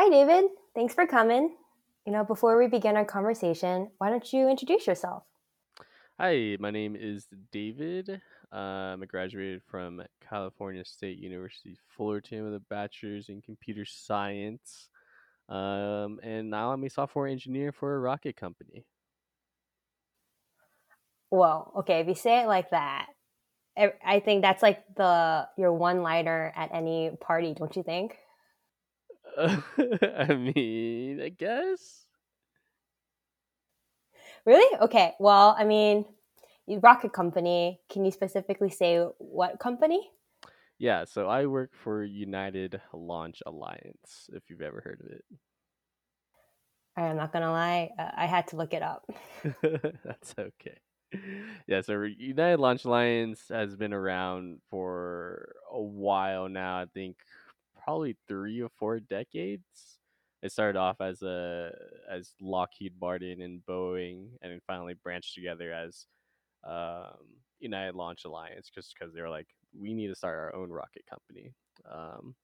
Hi, David. Thanks for coming. You know, before we begin our conversation, why don't you introduce yourself? Hi, my name is David. Um, I graduated from California State University Fullerton with a bachelor's in computer science. Um, and now I'm a software engineer for a rocket company. Whoa. Okay, if you say it like that, I I think that's like the your one liner at any party, don't you think? I mean, I guess. Really? Okay. Well, I mean, you rocket company. Can you specifically say what company? Yeah, so I work for United Launch Alliance, if you've ever heard of it. I'm not gonna lie, uh, I had to look it up. That's okay. Yeah, so United Launch Alliance has been around for a while now. I think probably three or four decades. It started off as a as Lockheed Martin and Boeing, and then finally branched together as um, United Launch Alliance, just because they were like, we need to start our own rocket company. Um,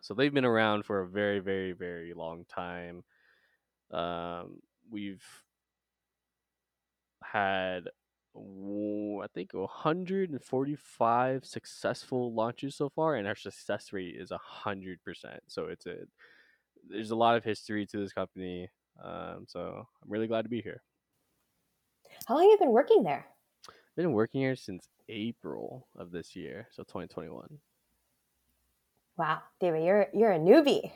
so they've been around for a very, very, very long time. Um, we've had I think 145 successful launches so far, and our success rate is 100%. So it's a there's a lot of history to this company. Um, so I'm really glad to be here. How long have you been working there? Been working here since April of this year, so 2021. Wow, David, you're you're a newbie.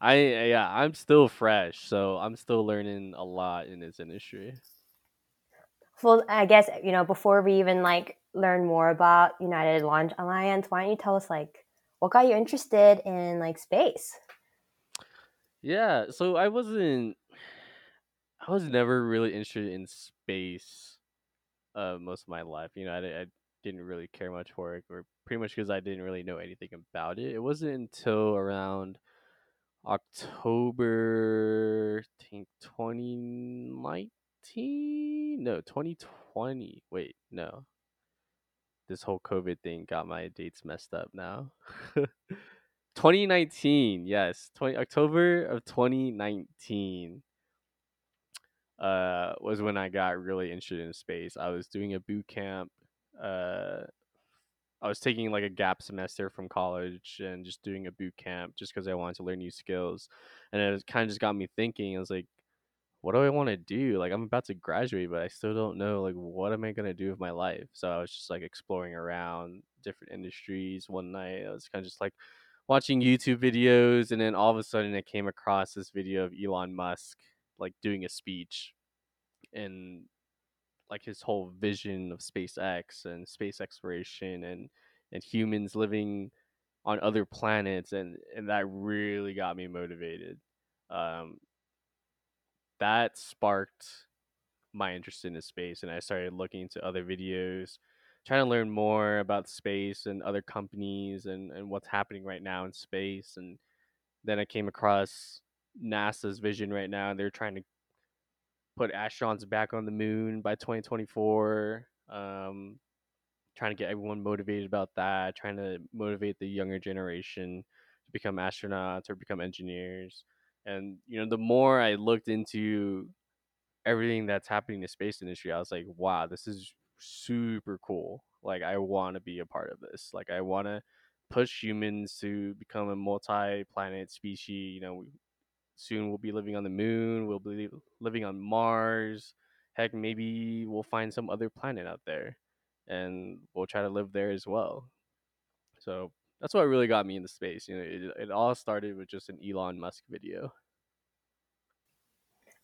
I yeah, I'm still fresh, so I'm still learning a lot in this industry. Well, I guess you know before we even like learn more about United Launch Alliance, why don't you tell us like what got you interested in like space? Yeah, so I wasn't I was never really interested in space uh most of my life. You know, I, I didn't really care much for it or pretty much because I didn't really know anything about it. It wasn't until around October I think 2019 no 2020 wait no this whole COVID thing got my dates messed up now. 2019, yes, 20 October of 2019 uh was when I got really interested in space. I was doing a boot camp uh I was taking like a gap semester from college and just doing a boot camp just because I wanted to learn new skills. And it kind of just got me thinking. I was like, what do I want to do? Like I'm about to graduate, but I still don't know like what am I gonna do with my life. So I was just like exploring around different industries. One night I was kind of just like watching YouTube videos, and then all of a sudden I came across this video of Elon Musk like doing a speech, and like his whole vision of SpaceX and space exploration and and humans living on other planets and and that really got me motivated um that sparked my interest in the space and I started looking into other videos, trying to learn more about space and other companies and, and what's happening right now in space. And then I came across NASA's vision right now. They're trying to put astronauts back on the moon by 2024. Um, trying to get everyone motivated about that, trying to motivate the younger generation to become astronauts or become engineers. And you know, the more I looked into everything that's happening in the space industry, I was like, wow, this is super cool. Like, I want to be a part of this. Like, I want to push humans to become a multi-planet species. You know, we, soon we'll be living on the moon. We'll be living on Mars. Heck, maybe we'll find some other planet out there, and we'll try to live there as well. So that's what really got me into space. You know, it, it all started with just an Elon Musk video.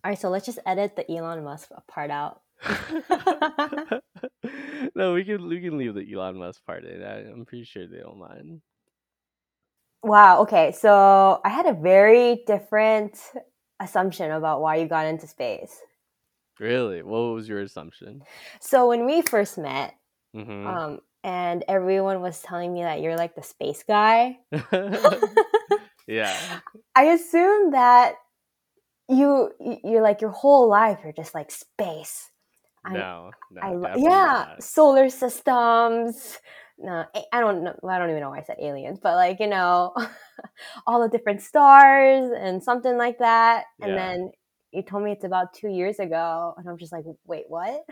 All right, so let's just edit the Elon Musk part out. no, we can we can leave the Elon Musk part in. I, I'm pretty sure they don't mind. Wow. Okay, so I had a very different assumption about why you got into space. Really? What was your assumption? So when we first met, mm-hmm. um, and everyone was telling me that you're like the space guy. yeah. I assumed that you you're like your whole life you're just like space. No, no I, yeah, not. solar systems, no, I don't know. I don't even know why I said aliens, but like you know, all the different stars and something like that. And Yeah. then you told me it's about two years ago, and I'm just like, wait, what?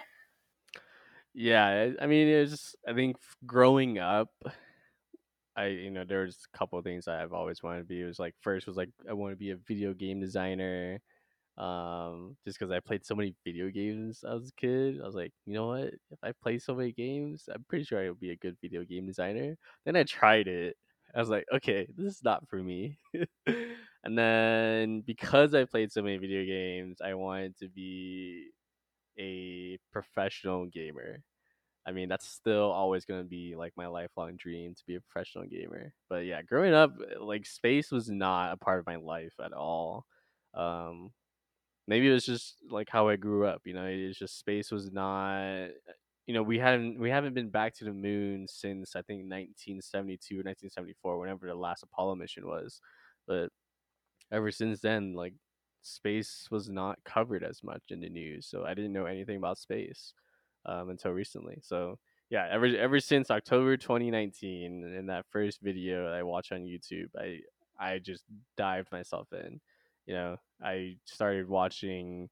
Yeah, I mean, it's I think growing up, I you know there's a couple things I've always wanted to be. It was like first was like I want to be a video game designer, um, just because I played so many video games as a kid. I was like, you know what? If I play so many games, I'm pretty sure I would be a good video game designer. Then I tried it. I was like, okay, this is not for me. and then because I played so many video games, I wanted to be a professional gamer. I mean, that's still always going to be like my lifelong dream to be a professional gamer. But yeah, growing up, like space was not a part of my life at all. Um, maybe it was just like how I grew up. You know, it's just space was not. You know, we hadn't we haven't been back to the moon since I think 1972 or 1974, whenever the last Apollo mission was. But ever since then, like space was not covered as much in the news, so I didn't know anything about space um, until recently. So yeah, ever ever since October 2019, in that first video I watched on YouTube, I I just dived myself in. You know, I started watching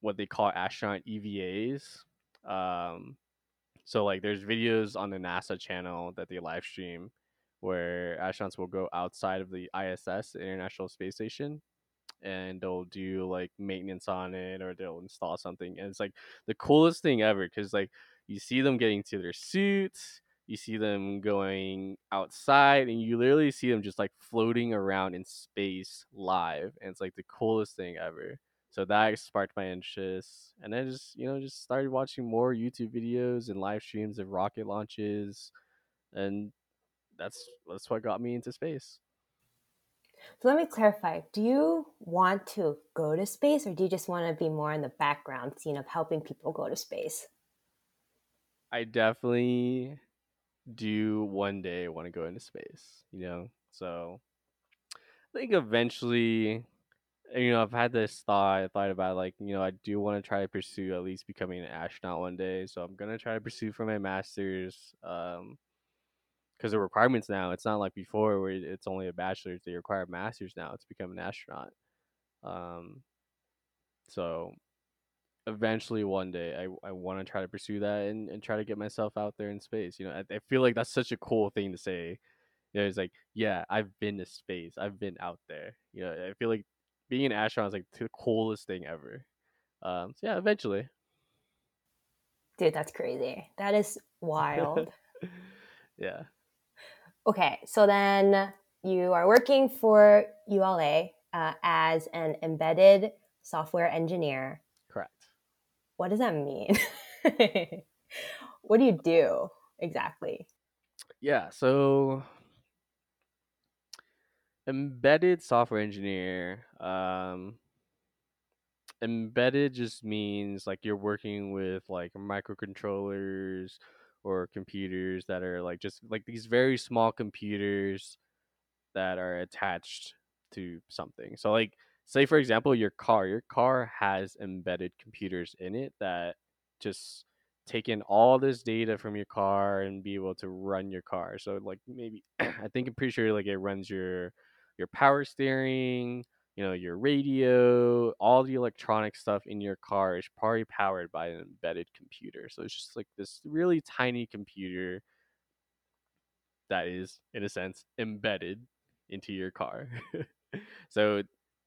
what they call astronaut EVAs. Um, so like, there's videos on the NASA channel that they live stream where astronauts will go outside of the ISS, the International Space Station, and they'll do like maintenance on it or they'll install something and it's like the coolest thing ever because like you see them getting to their suits you see them going outside and you literally see them just like floating around in space live and it's like the coolest thing ever. So that sparked my interest and then just you know just started watching more youtube videos and live streams of rocket launches and that's that's what got me into space So let me clarify. Do you want to go to space, or do you just want to be more in the background scene of helping people go to space? I definitely do one day want to go into space, you know? So I think eventually, you know, I've had this thought, I thought about like, you know, I do want to try to pursue at least becoming an astronaut one day. So I'm to try to pursue for my master's. Um, because the requirements now, it's not like before where it's only a bachelor's. They require a master's now to become an astronaut. Um, so eventually one day I, I want to try to pursue that and, and try to get myself out there in space. You know, I, I feel like that's such a cool thing to say. You know, it's like, yeah, I've been to space. I've been out there. You know, I feel like being an astronaut is like the coolest thing ever. Um, so yeah, eventually. Dude, that's crazy. That is wild. yeah. Okay, so then you are working for ULA uh, as an embedded software engineer. Correct. What does that mean? what do you do exactly? Yeah, so embedded software engineer um embedded just means like you're working with like microcontrollers or computers that are like just like these very small computers that are attached to something. So like say for example your car, your car has embedded computers in it that just take in all this data from your car and be able to run your car. So like maybe I think I'm pretty sure like it runs your your power steering, you know, your radio, all the electronic stuff in your car is probably powered by an embedded computer. So it's just like this really tiny computer that is, in a sense, embedded into your car. so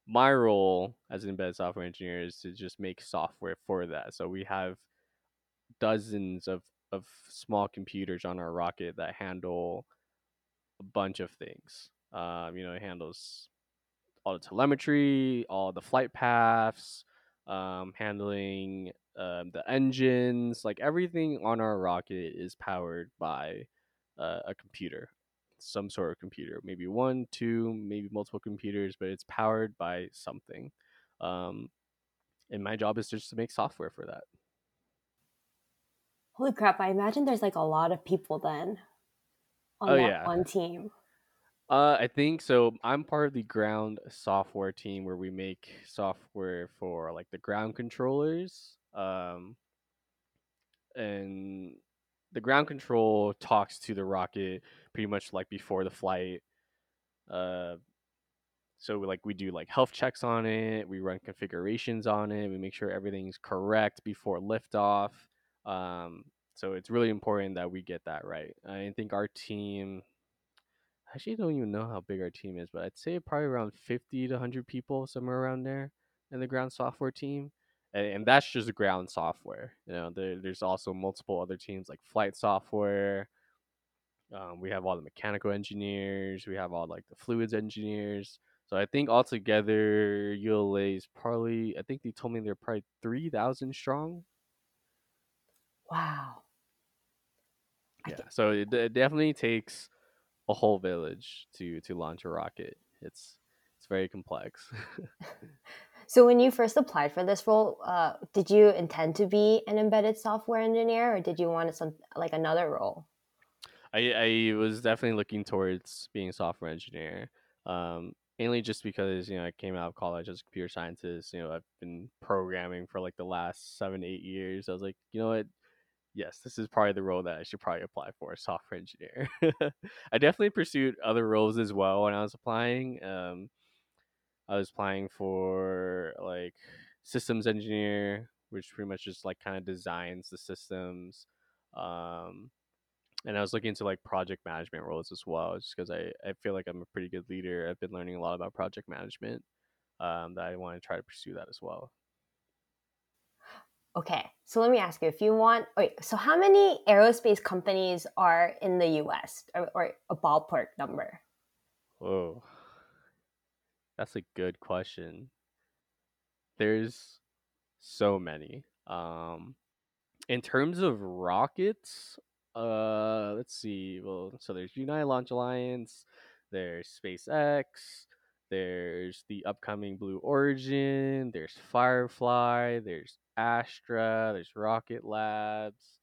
my role as an embedded software engineer is to just make software for that. So we have dozens of of small computers on our rocket that handle a bunch of things. Um, you know, it handles all the telemetry, all the flight paths, um, handling um, the engines, like everything on our rocket is powered by uh, a computer, some sort of computer, maybe one, two, maybe multiple computers, but it's powered by something. Um, and my job is just to make software for that. Holy crap, I imagine there's like a lot of people then on Oh, that yeah. one team. Uh, I think so. I'm part of the ground software team where we make software for like the ground controllers. Um, and the ground control talks to the rocket pretty much like before the flight. Uh, so like we do like health checks on it, we run configurations on it, we make sure everything's correct before liftoff. Um, so it's really important that we get that right. I think our team actually don't even know how big our team is, but I'd say probably around 50 to 100 people, somewhere around there in the ground software team. And, and that's just the ground software. You know, there, there's also multiple other teams like flight software. Um, we have all the mechanical engineers. We have all like the fluids engineers. So I think altogether, ULA is probably, I think they told me they're probably 3,000 strong. Wow. Yeah. So it, it definitely takes a whole village to to launch a rocket. It's it's very complex. so when you first applied for this role, uh, did you intend to be an embedded software engineer, or did you want some like another role? I I was definitely looking towards being a software engineer. Um, mainly just because you know I came out of college as a computer scientist. You know I've been programming for like the last seven eight years. I was like, you know what, yes, this is probably the role that I should probably apply for, software engineer. I definitely pursued other roles as well when I was applying. Um, I was applying for like systems engineer, which pretty much just like kind of designs the systems. Um, and I was looking into like project management roles as well, just because I, I feel like I'm a pretty good leader. I've been learning a lot about project management. Um, that I want to try to pursue that as well. Okay, so let me ask you if you want. Wait, so how many aerospace companies are in the U.S. or, or a ballpark number? Whoa, that's a good question. There's so many. Um, in terms of rockets, uh, let's see. Well, so there's United Launch Alliance, there's SpaceX, there's the upcoming Blue Origin, there's Firefly, there's Astra, there's Rocket Labs.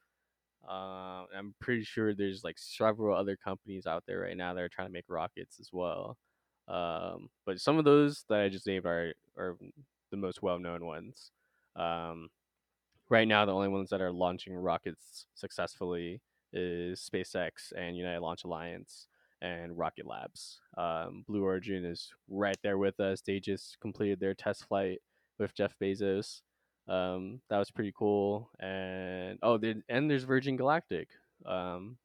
Um, I'm pretty sure there's like several other companies out there right now that are trying to make rockets as well. Um, but some of those that I just named are are the most well known ones. Um, right now, the only ones that are launching rockets successfully is SpaceX and United Launch Alliance and Rocket Labs. Um, Blue Origin is right there with us. They just completed their test flight with Jeff Bezos. Um, that was pretty cool. And oh, and there's Virgin Galactic, um,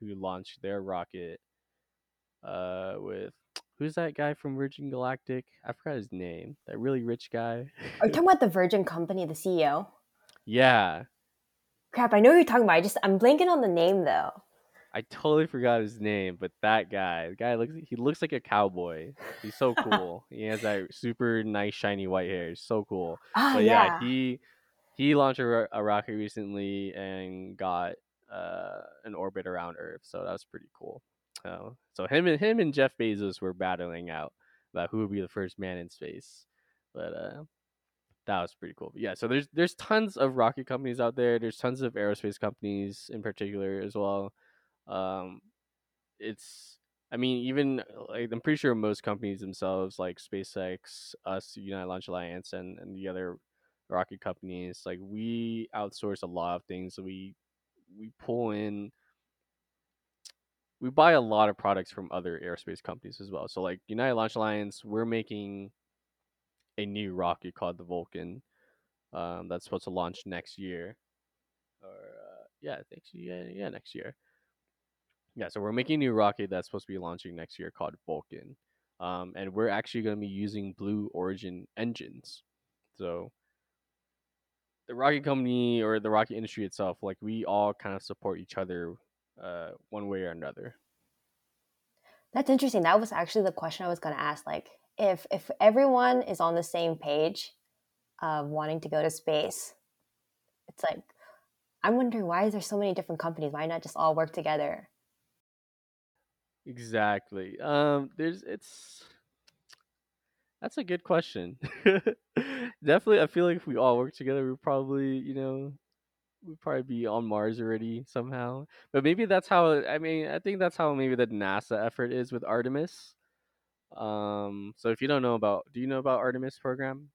who launched their rocket uh, with who's that guy from Virgin Galactic? I forgot his name. That really rich guy. Are you talking about the Virgin Company, the CEO? Yeah. Crap, I know you're talking about. I just I'm blanking on the name though. I totally forgot his name, but that guy, the guy looks he looks like a cowboy. He's so cool. he has that super nice shiny white hair. He's so cool. Ah, but yeah. yeah, he he launched a, a rocket recently and got uh, an orbit around Earth, so that was pretty cool. Uh, so him and him and Jeff Bezos were battling out about who would be the first man in space, but uh, that was pretty cool. But yeah, so there's there's tons of rocket companies out there. There's tons of aerospace companies in particular as well. Um, it's I mean, even like I'm pretty sure most companies themselves, like SpaceX, us, United Launch Alliance, and and the other rocket companies, like we outsource a lot of things. We we pull in, we buy a lot of products from other aerospace companies as well. So like United Launch Alliance, we're making a new rocket called the Vulcan. Um, that's supposed to launch next year, or uh, yeah, next year, yeah, next year. Yeah, so we're making a new rocket that's supposed to be launching next year called Vulcan. Um, and we're actually going to be using Blue Origin engines. So the rocket company or the rocket industry itself, like we all kind of support each other uh, one way or another. That's interesting. That was actually the question I was going to ask. Like, if if everyone is on the same page of wanting to go to space, it's like I'm wondering why is there so many different companies? Why not just all work together? Exactly. Um, there's it's that's a good question. Definitely, I feel like if we all work together, we probably, you know, we'd probably be on Mars already somehow. But maybe that's how. I mean, I think that's how maybe the NASA effort is with Artemis. Um, so if you don't know about, do you know about Artemis program?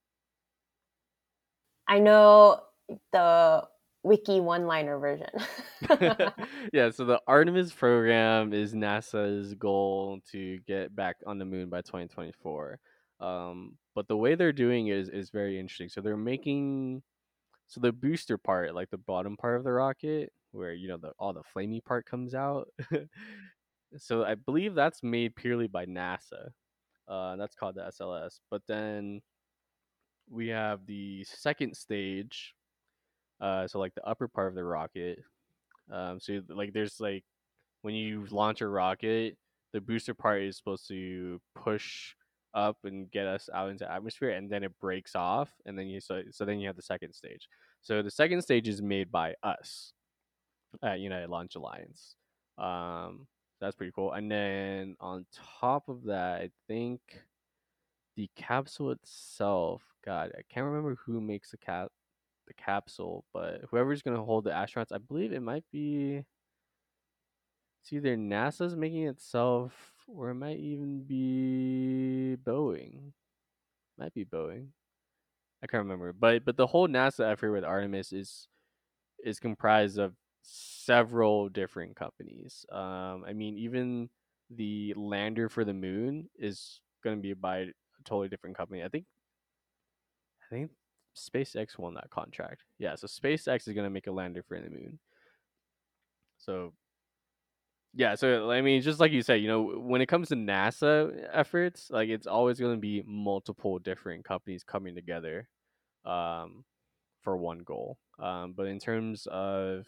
I know the wiki one liner version. yeah, so the Artemis program is NASA's goal to get back on the moon by 2024. Um, but the way they're doing it is is very interesting. So they're making so the booster part, like the bottom part of the rocket, where you know the all the flamey part comes out. so I believe that's made purely by NASA. Uh, that's called the SLS. But then we have the second stage, uh, so like the upper part of the rocket. Um, so like there's like when you launch a rocket, the booster part is supposed to push up and get us out into atmosphere, and then it breaks off, and then you so so then you have the second stage. So the second stage is made by us at United Launch Alliance. Um, that's pretty cool. And then on top of that, I think the capsule itself. God, I can't remember who makes the cap the capsule, but whoever's gonna hold the astronauts, I believe it might be. It's either NASA's making it itself, or it might even be Boeing. Might be Boeing. I can't remember, but but the whole NASA effort with Artemis is is comprised of several different companies. Um, I mean, even the lander for the moon is going to be by a totally different company. I think, I think SpaceX won that contract. Yeah, so SpaceX is to make a lander for the moon. So, yeah, so I mean, just like you said, you know, when it comes to NASA efforts, like it's always going to be multiple different companies coming together um, for one goal. Um, but in terms of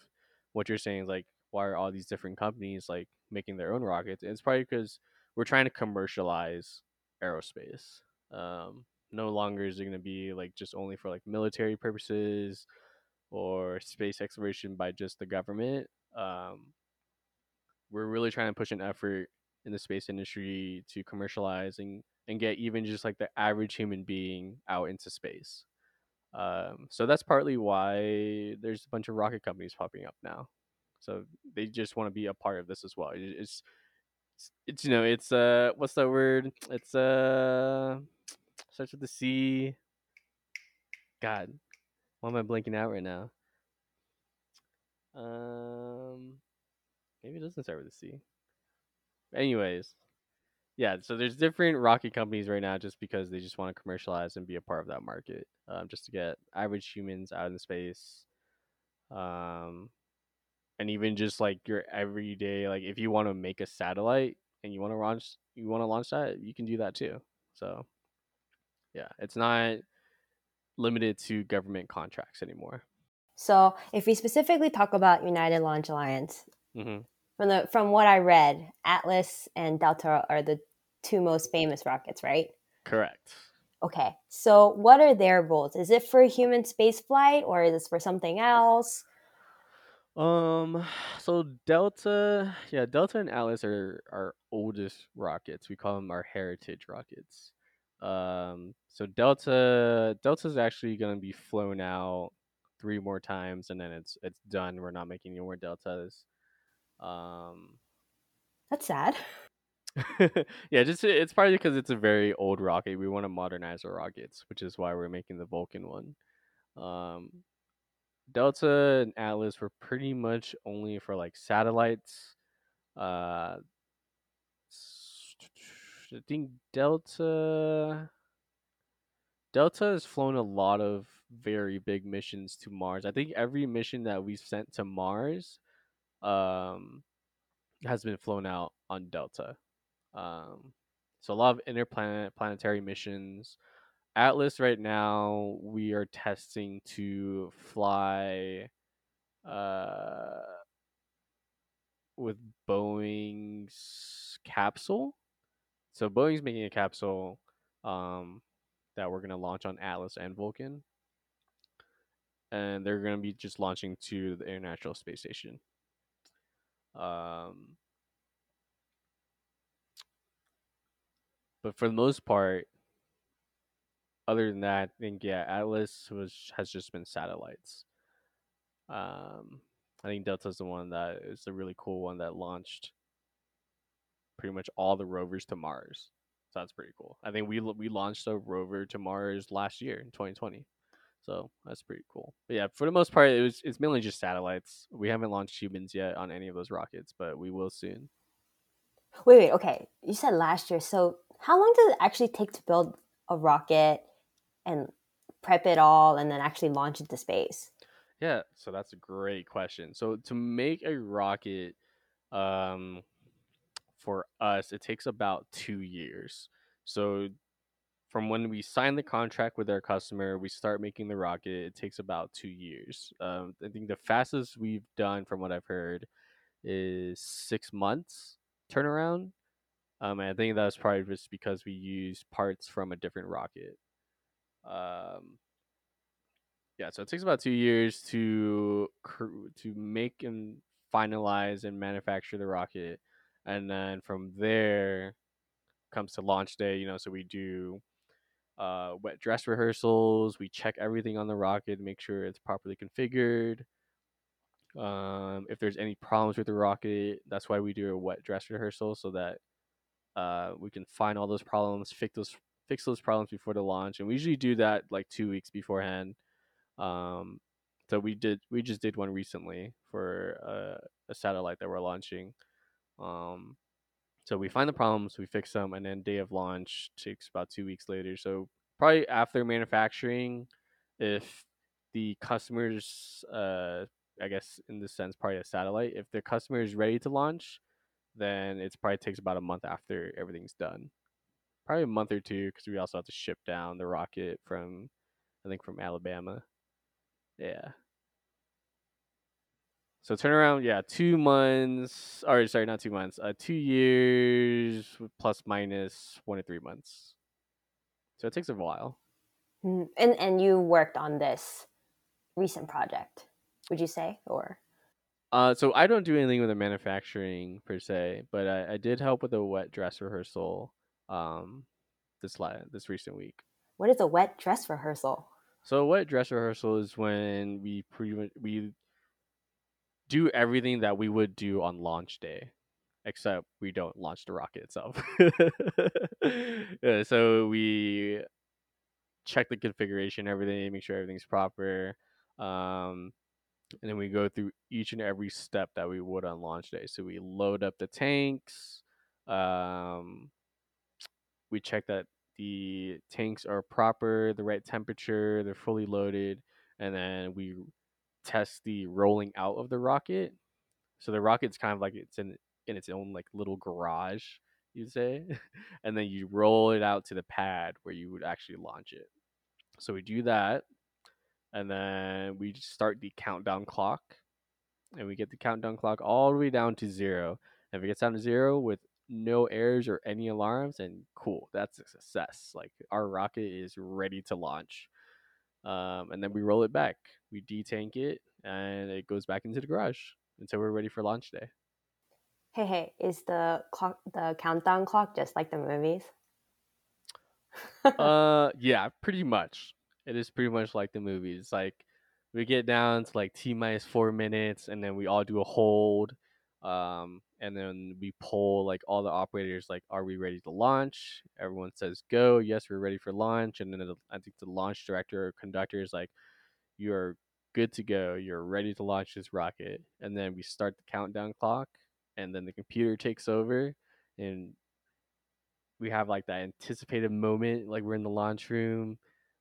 what you're saying like why are all these different companies like making their own rockets? It's probably because we're trying to commercialize aerospace. Um, no longer is it going to be like just only for like military purposes or space exploration by just the government. Um, we're really trying to push an effort in the space industry to commercialize and, and get even just like the average human being out into space. Um, so that's partly why there's a bunch of rocket companies popping up now. So they just want to be a part of this as well. It's, it's, it's you know, it's uh, what's that word? It's uh, starts with the C. God, why am I blinking out right now? Um, maybe it doesn't start with a C. Anyways, yeah. So there's different rocket companies right now just because they just want to commercialize and be a part of that market, um, just to get average humans out in space. Um, and even just like your everyday like if you want to make a satellite and you want to launch you want to launch that you can do that too so yeah it's not limited to government contracts anymore so if we specifically talk about united launch alliance mm-hmm. from the from what i read atlas and delta are the two most famous rockets right correct okay so what are their goals is it for human space flight or is this for something else um, so Delta, yeah, Delta and Atlas are our oldest rockets. We call them our heritage rockets. Um, so Delta, Delta is actually going to be flown out three more times, and then it's it's done. We're not making any more Deltas. Um, that's sad. yeah, just it's probably because it's a very old rocket. We want to modernize our rockets, which is why we're making the Vulcan one. Um, Delta and Atlas were pretty much only for like satellites. Uh, I think Delta Delta has flown a lot of very big missions to Mars. I think every mission that we've sent to Mars um, has been flown out on Delta. Um, so a lot of interplanet planetary missions. Atlas right now we are testing to fly uh with Boeing's capsule. So Boeing's making a capsule um that we're going to launch on Atlas and Vulcan. And they're going to be just launching to the International Space Station. Um but for the most part, other than that, I think yeah, Atlas was has just been satellites. Um, I think Delta's the one that is the really cool one that launched pretty much all the rovers to Mars. So that's pretty cool. I think we we launched a rover to Mars last year in 2020. So that's pretty cool. But yeah, for the most part, it was it's mainly just satellites. We haven't launched humans yet on any of those rockets, but we will soon. Wait, wait, okay. You said last year. So how long does it actually take to build a rocket and prep it all and then actually launch it to space? Yeah, so that's a great question. So to make a rocket, um, for us, it takes about two years. So from when we sign the contract with our customer, we start making the rocket. It takes about two years. Um, I think the fastest we've done, from what I've heard, is six months turnaround. Um, and I think that was probably just because we used parts from a different rocket. Um, yeah, so it takes about two years to to make and finalize and manufacture the rocket, and then from there comes to launch day. You know, so we do uh, wet dress rehearsals. We check everything on the rocket, make sure it's properly configured. Um, if there's any problems with the rocket, that's why we do a wet dress rehearsal so that uh, we can find all those problems, fix those fix those problems before the launch, and we usually do that like two weeks beforehand. Um, so we did we just did one recently for a, a satellite that we're launching. Um, so we find the problems, we fix them, and then day of launch takes about two weeks later. So probably after manufacturing, if the customers, uh, I guess in this sense, probably a satellite, if the customer is ready to launch, then it probably takes about a month after everything's done. Probably a month or two because we also have to ship down the rocket from, I think, from Alabama. Yeah. So turnaround, yeah, two months, or sorry, not two months, uh, two years plus minus one to three months. So it takes a while. Mm, And and you worked on this recent project, would you say, or? Uh, so I don't do anything with the manufacturing per se, but I, I did help with a wet dress rehearsal, um, this la- this recent week. What is a wet dress rehearsal? So a wet dress rehearsal is when we pretty much we do everything that we would do on launch day, except we don't launch the rocket itself. yeah, so we check the configuration, everything, make sure everything's proper. Um, and then we go through each and every step that we would on launch day. So we load up the tanks. Um, we check that the tanks are proper, the right temperature, they're fully loaded, and then we test the rolling out of the rocket. So the rocket's kind of like it's in in its own like little garage, you'd say, and then you roll it out to the pad where you would actually launch it. So we do that, and then we start the countdown clock, and we get the countdown clock all the way down to zero. And if it gets down to zero with no errors or any alarms, and cool, that's a success. Like our rocket is ready to launch. Um, and then we roll it back. We detank it, and it goes back into the garage until we're ready for launch day. Hey, hey, is the clock the countdown clock just like the movies? uh, yeah, pretty much. It is pretty much like the movies. Like we get down to like T minus four minutes, and then we all do a hold. Um, and then we poll like all the operators, like, are we ready to launch? Everyone says go. Yes, we're ready for launch. And then the, I think the launch director or conductor is like, you're good to go. You're ready to launch this rocket. And then we start the countdown clock, and then the computer takes over, and we have like that anticipated moment like we're in the launch room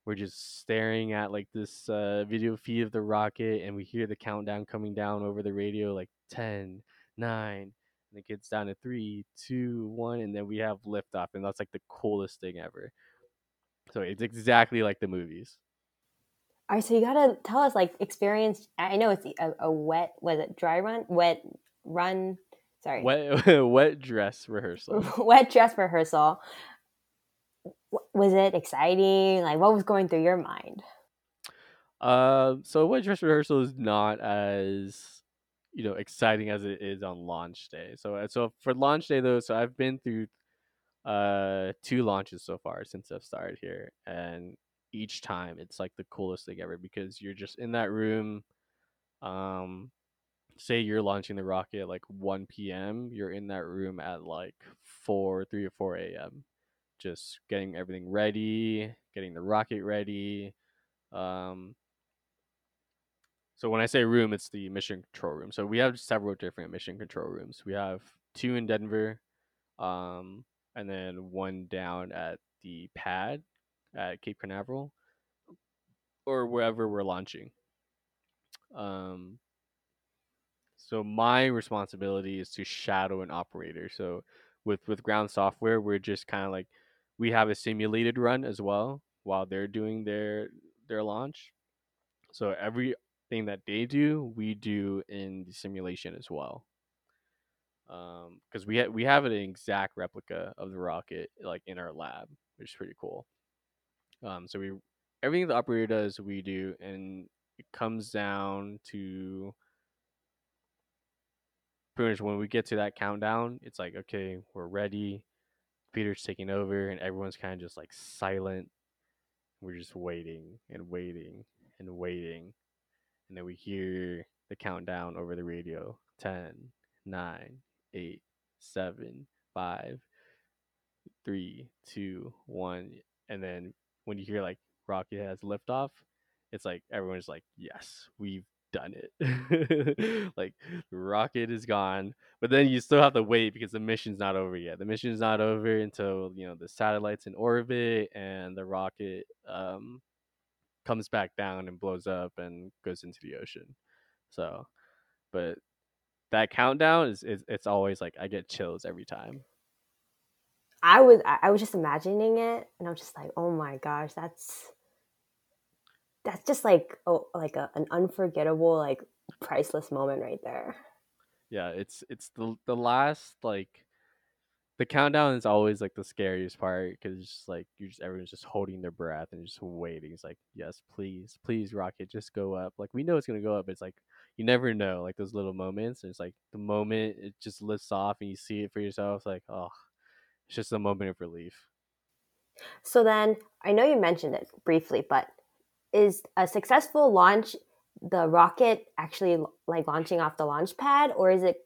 we're just staring at like this uh, video feed of the rocket and we hear the countdown coming down over the radio like 10 9 and it gets down to 3 2 1 and then we have liftoff and that's like the coolest thing ever so it's exactly like the movies All right, so you gotta tell us like experience. I know it's a, a wet, was it dry run, wet run? Sorry, wet wet dress rehearsal wet dress rehearsal. Was it exciting? Like, what was going through your mind? Um, so wet dress rehearsal is not as you know exciting as it is on launch day. So uh, so for launch day though, so I've been through uh two launches so far since I've started here, and each time it's like the coolest thing ever because you're just in that room. Um, say you're launching the rocket at like 1 p.m. You're in that room at like four, three or four a.m. Just getting everything ready, getting the rocket ready, Um, so when I say room, it's the mission control room. So we have several different mission control rooms. We have two in Denver, um, and then one down at the pad at Cape Canaveral or wherever we're launching. Um, so my responsibility is to shadow an operator. So with with ground software, we're just kind of like we have a simulated run as well while they're doing their their launch. So everything that they do, we do in the simulation as well. Um, because we ha- we have an exact replica of the rocket like in our lab, which is pretty cool. Um, so we everything the operator does, we do, and it comes down to pretty much when we get to that countdown, it's like okay, we're ready. Peter's taking over, and everyone's kind of just like silent. We're just waiting and waiting and waiting, and then we hear the countdown over the radio: 10, 9, 8, 7, 5, 3, 2, 1. And then when you hear like rocket has liftoff, it's like everyone's like, yes, we've done it. like rocket is gone, but then you still have to wait because the mission's not over yet. The mission's not over until you know the satellites in orbit and the rocket um, comes back down and blows up and goes into the ocean. So, but that countdown is, is it's always like I get chills every time. I was I was just imagining it, and I'm just like, oh my gosh, that's that's just like oh like a, an unforgettable like priceless moment right there. Yeah, it's it's the the last like the countdown is always like the scariest part because it's just like you're just everyone's just holding their breath and just waiting. It's like, yes, please, please, rocket, just go up. Like we know it's gonna go up, but it's like you never know, like those little moments. And it's like the moment it just lifts off and you see it for yourself, it's like, oh, it's just a moment of relief. So then I know you mentioned it briefly, but is a successful launch the rocket actually like launching off the launch pad or is it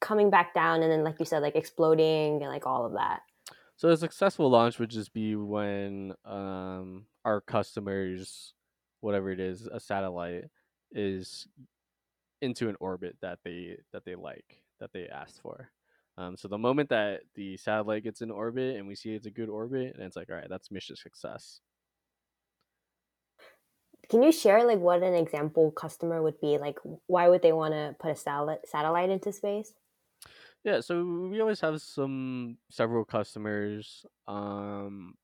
coming back down and then like you said like exploding and like all of that so a successful launch would just be when um our customers whatever it is a satellite is into an orbit that they that they like that they asked for um, so the moment that the satellite gets in orbit and we see it's a good orbit and it's like all right that's mission success can you share like what an example customer would be? Like, why would they want to put a satellite satellite into space? Yeah, so we always have some several customers. Um,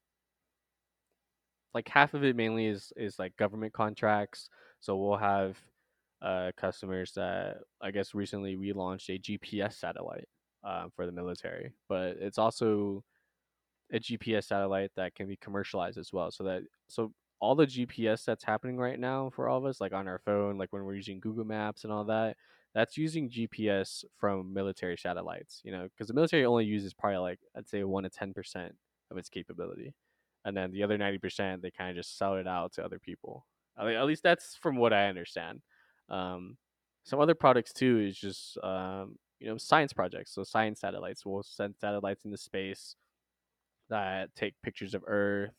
like half of it mainly is is like government contracts. So we'll have uh, customers that I guess recently we launched a GPS satellite uh, for the military, but it's also a GPS satellite that can be commercialized as well. So that so all the GPS that's happening right now for all of us, like on our phone, like when we're using Google Maps and all that, that's using GPS from military satellites. You know, because the military only uses probably like I'd say one to ten percent of its capability, and then the other ninety percent they kind of just sell it out to other people. I mean, at least that's from what I understand. Um, some other products too is just um, you know science projects. So science satellites will send satellites into space that take pictures of Earth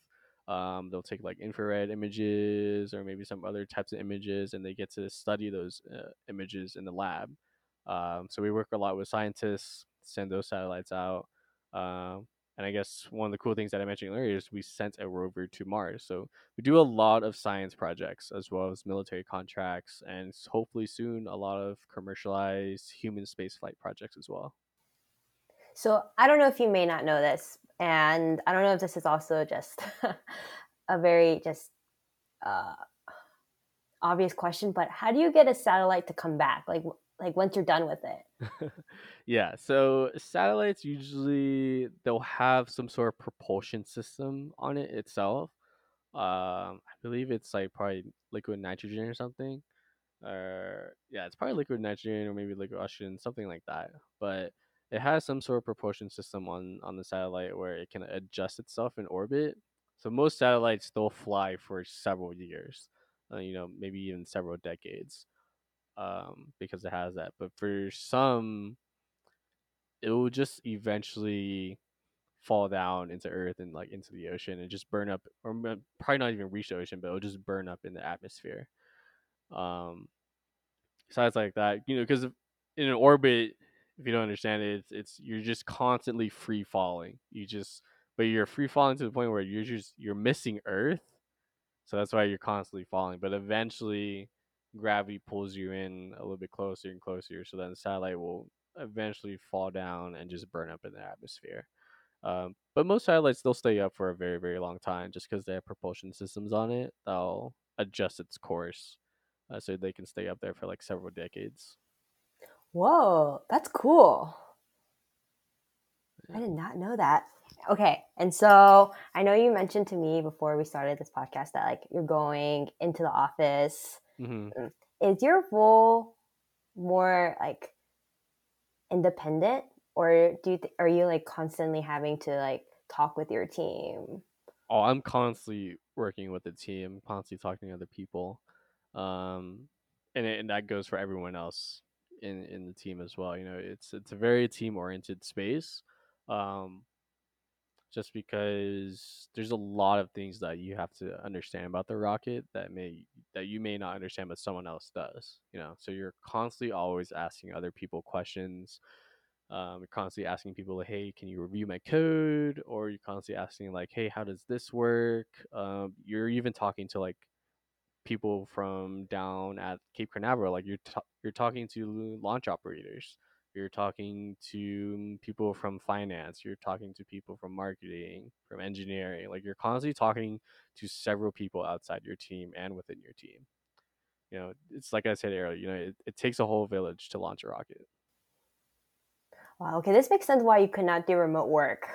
um, they'll take like infrared images or maybe some other types of images, and they get to study those uh, images in the lab. Um, so we work a lot with scientists, send those satellites out. Um, and I guess one of the cool things that I mentioned earlier is we sent a rover to Mars. So we do a lot of science projects as well as military contracts, and hopefully soon a lot of commercialized human spaceflight projects as well. So I don't know if you may not know this, and I don't know if this is also just a very just uh, obvious question, but how do you get a satellite to come back? Like like once you're done with it? yeah, so satellites usually they'll have some sort of propulsion system on it itself. Um, I believe it's like probably liquid nitrogen or something. Or yeah, it's probably liquid nitrogen or maybe liquid oxygen, something like that. But it has some sort of propulsion system on on the satellite where it can adjust itself in orbit. So most satellites they'll fly for several years, uh, you know, maybe even several decades, um, because it has that. But for some, it will just eventually fall down into Earth and like into the ocean and just burn up, or probably not even reach the ocean, but it'll just burn up in the atmosphere. Um, besides like that, you know, because in an orbit, if you don't understand it, it's, it's you're just constantly free falling. You just, but you're free falling to the point where you're just you're missing Earth, so that's why you're constantly falling. But eventually, gravity pulls you in a little bit closer and closer, so then the satellite will eventually fall down and just burn up in the atmosphere. Um, but most satellites they'll stay up for a very very long time just because they have propulsion systems on it. They'll adjust its course uh, so they can stay up there for like several decades. Whoa, that's cool. I did not know that. Okay, and so I know you mentioned to me before we started this podcast that like you're going into the office. Mm-hmm. Is your role more like independent, or do you th- are you like constantly having to like talk with your team? Oh, I'm constantly working with the team, constantly talking to other people, um, and it, and that goes for everyone else in in the team as well. You know, it's it's a very team oriented space. Um, just because there's a lot of things that you have to understand about the rocket that may that you may not understand but someone else does you know? So you're constantly always asking other people questions um, you're constantly asking people hey can you review my code? or you're constantly asking like hey how does this work? Um, you're even talking to like people from down at cape canaveral like you're t- you're talking to launch operators you're talking to people from finance you're talking to people from marketing from engineering like you're constantly talking to several people outside your team and within your team. You know it's like i said earlier you know it, it takes a whole village to launch a rocket. Wow okay this makes sense why you could not do remote work.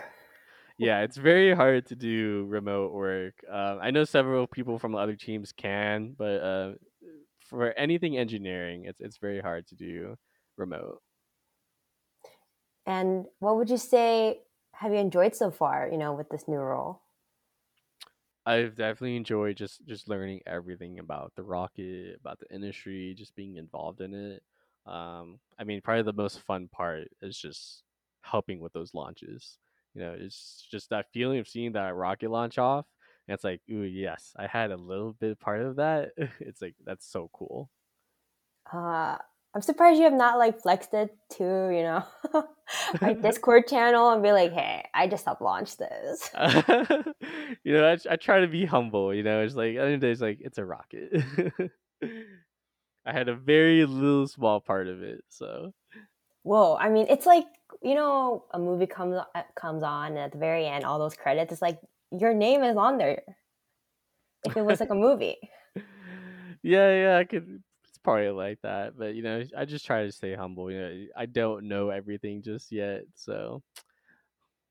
Yeah it's very hard to do remote work um, i know several people from other teams can but uh, for anything engineering it's, it's very hard to do remote and what would you say have you enjoyed so far, you know, with this new role? I've definitely enjoyed just just learning everything about the rocket, about the industry, just being involved in it. Um, I mean, probably the most fun part is just helping with those launches. You know, it's just that feeling of seeing that rocket launch off, and it's like, ooh, yes, I had a little bit part of that. It's like that's so cool. Uh, I'm surprised you have not like flexed it to, you know, our Discord channel and be like, hey, I just helped launch this. you know, I, I try to be humble, you know, it's like, at the end of the day, it's like, it's a rocket. I had a very little small part of it, so. Whoa, I mean, it's like, you know, a movie comes uh, comes on and at the very end, all those credits, it's like your name is on there. If it was like a movie. yeah, yeah, I could probably like that, but you know, I just try to stay humble. You know, I don't know everything just yet, so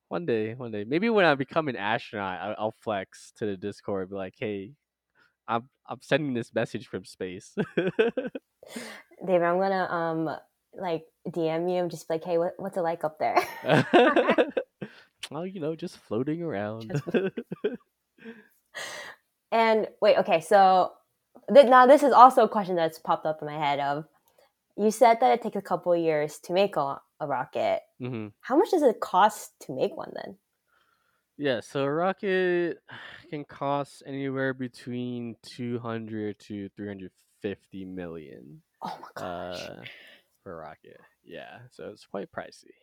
one day, one day, maybe when I become an astronaut, I'll flex to the Discord, be like, "Hey, I'm I'm sending this message from space." David, I'm gonna um like DM you and just like, "Hey, what, what's it like up there?" well, you know, just floating around. Just... and wait, okay, so now this is also a question that's popped up in my head of you said that it takes a couple years to make a, a rocket. Mm-hmm. how much does it cost to make one then? Yeah so a rocket can cost anywhere between 200 to 350 million oh my gosh. uh, for a rocket. Yeah so it's quite pricey.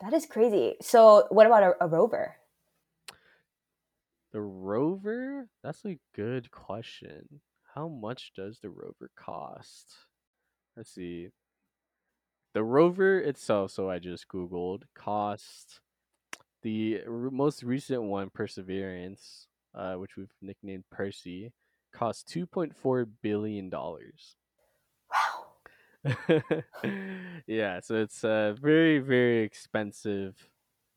That is crazy. So what about a, a rover the rover? That's a good question. How much does the rover cost? Let's see. The rover itself, so I just Googled, cost the most recent one, Perseverance, uh, which we've nicknamed Percy, cost $2.4 billion. Wow. yeah, so it's a very, very expensive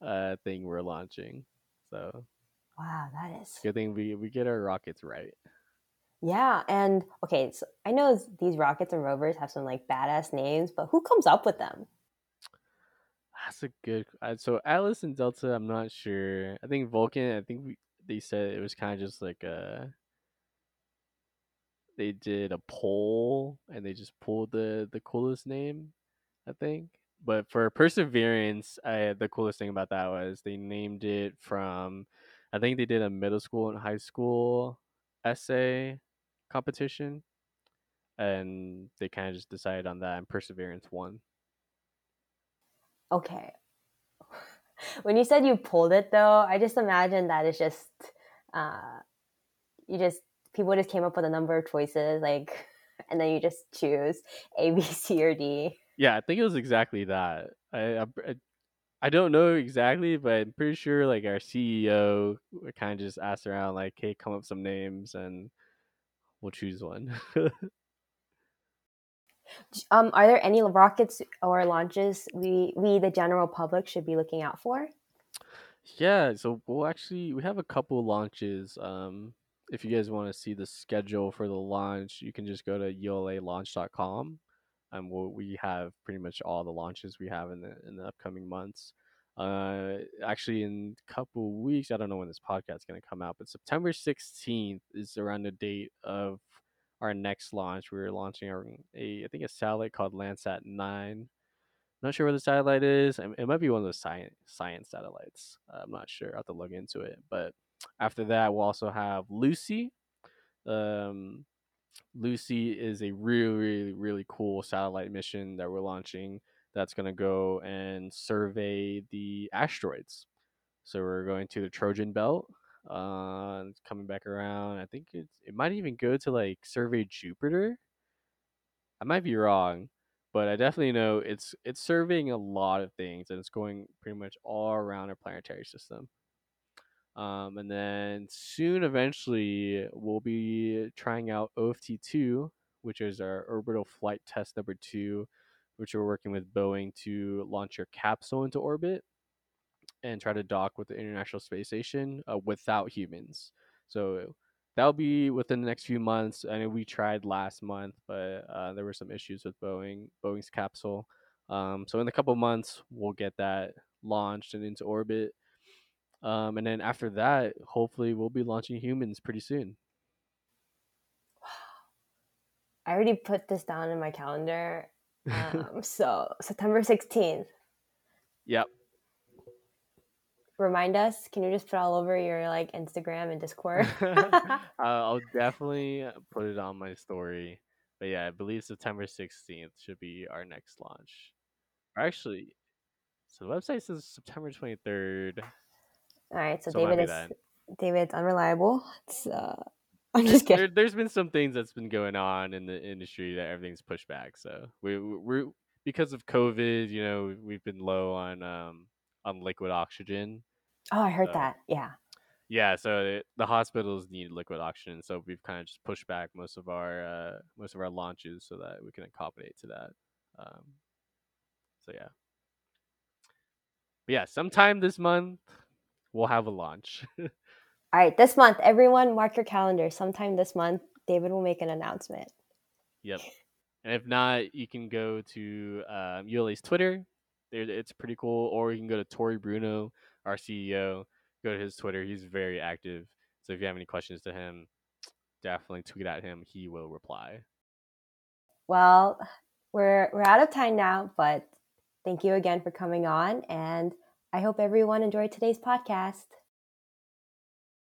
uh, thing we're launching. So Wow, that is good thing we we get our rockets right. Yeah, and okay, so I know these rockets and rovers have some like badass names, but who comes up with them? That's a good. So Atlas and Delta, I'm not sure. I think Vulcan. I think we, they said it was kind of just like a. They did a poll and they just pulled the the coolest name, I think. but for Perseverance, I, the coolest thing about that was they named it from, I think they did a middle school and high school essay competition, and they kind of just decided on that, and Perseverance won. Okay. When you said you pulled it, though, I just imagine that it's just, uh, you just people just came up with a number of choices, like, and then you just choose A, B, C, or D. Yeah, I think it was exactly that. I, I, I don't know exactly, but I'm pretty sure like our CEO kind of just asked around, like, "Hey, come up with some names, and we'll choose one." um, are there any rockets or launches we we the general public should be looking out for? Yeah, so we'll actually we have a couple launches. Um, if you guys want to see the schedule for the launch, you can just go to ulalaunch.com. And we'll, we have pretty much all the launches we have in the in the upcoming months. Uh, actually, in a couple weeks, I don't know when this podcast is going to come out, but September 16th is around the date of our next launch. We're launching our, a I think a satellite called Landsat 9. Not sure where the satellite is. It might be one of those science science satellites. I'm not sure. I have to look into it. But after that, we'll also have Lucy. Um, Lucy is a really, really, really cool satellite mission that we're launching that's going to go and survey the asteroids. So we're going to the Trojan Belt, uh, coming back around. I think it's, it might even go to like survey Jupiter. I might be wrong, but I definitely know it's it's surveying a lot of things and it's going pretty much all around our planetary system. Um, and then soon, eventually, we'll be trying out OFT2, which is our orbital flight test number two, which we're working with Boeing to launch your capsule into orbit and try to dock with the International Space Station uh, without humans. So that'll be within the next few months. I know we tried last month, but uh, there were some issues with Boeing, Boeing's capsule. Um, so in a couple months, we'll get that launched and into orbit um, and then after that, hopefully, we'll be launching humans pretty soon. Wow. I already put this down in my calendar. Um, so September 16th. Yep. Remind us. Can you just put all over your like Instagram and Discord? uh, I'll definitely put it on my story. But yeah, I believe September 16th should be our next launch. Or Actually, so the website says September 23rd. All right, so, so David is that. David's unreliable. It's uh, I'm just kidding. There, has been some things that's been going on in the industry that everything's pushed back. So we we're because of COVID, you know, we've been low on um on liquid oxygen. Oh, I heard so, that. Yeah. Yeah, so it, the hospitals need liquid oxygen, so we've kind of just pushed back most of our uh, most of our launches so that we can accommodate to that. Um, so yeah, but yeah, sometime this month we'll have a launch. All right, this month, everyone mark your calendar. Sometime this month, David will make an announcement. Yep. And if not, you can go to um, ULA's Twitter. It's pretty cool. Or you can go to Tory Bruno, our CEO. Go to his Twitter. He's very active. So if you have any questions to him, definitely tweet at him. He will reply. Well, we're we're out of time now, but thank you again for coming on and I hope everyone enjoyed today's podcast.